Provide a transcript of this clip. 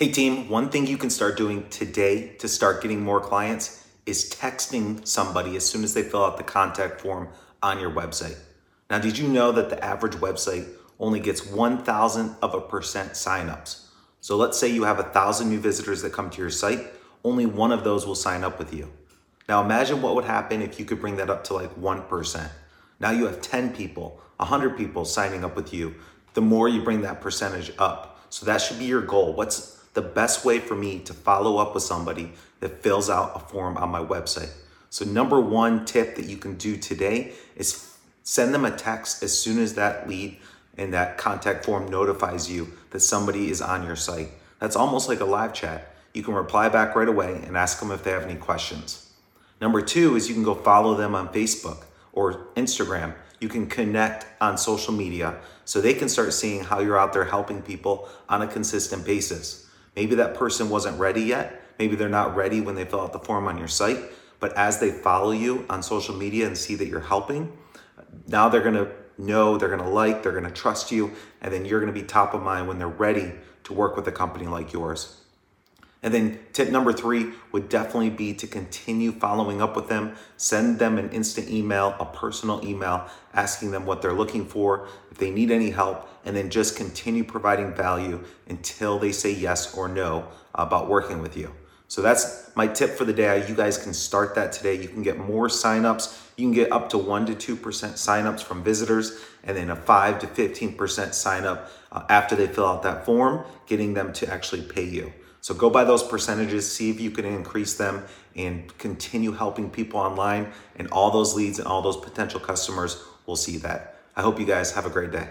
Hey team, one thing you can start doing today to start getting more clients is texting somebody as soon as they fill out the contact form on your website. Now, did you know that the average website only gets 1,000 of a percent signups? So let's say you have a thousand new visitors that come to your site, only one of those will sign up with you. Now imagine what would happen if you could bring that up to like 1%. Now you have 10 people, 100 people signing up with you. The more you bring that percentage up. So that should be your goal. What's the best way for me to follow up with somebody that fills out a form on my website. So, number one tip that you can do today is send them a text as soon as that lead and that contact form notifies you that somebody is on your site. That's almost like a live chat. You can reply back right away and ask them if they have any questions. Number two is you can go follow them on Facebook or Instagram. You can connect on social media so they can start seeing how you're out there helping people on a consistent basis. Maybe that person wasn't ready yet. Maybe they're not ready when they fill out the form on your site. But as they follow you on social media and see that you're helping, now they're going to know, they're going to like, they're going to trust you, and then you're going to be top of mind when they're ready to work with a company like yours. And then tip number three would definitely be to continue following up with them. Send them an instant email, a personal email, asking them what they're looking for, if they need any help, and then just continue providing value until they say yes or no about working with you. So that's my tip for the day. You guys can start that today. You can get more signups. You can get up to 1% to 2% signups from visitors and then a 5 to 15% sign up after they fill out that form, getting them to actually pay you. So go by those percentages, see if you can increase them and continue helping people online and all those leads and all those potential customers will see that. I hope you guys have a great day.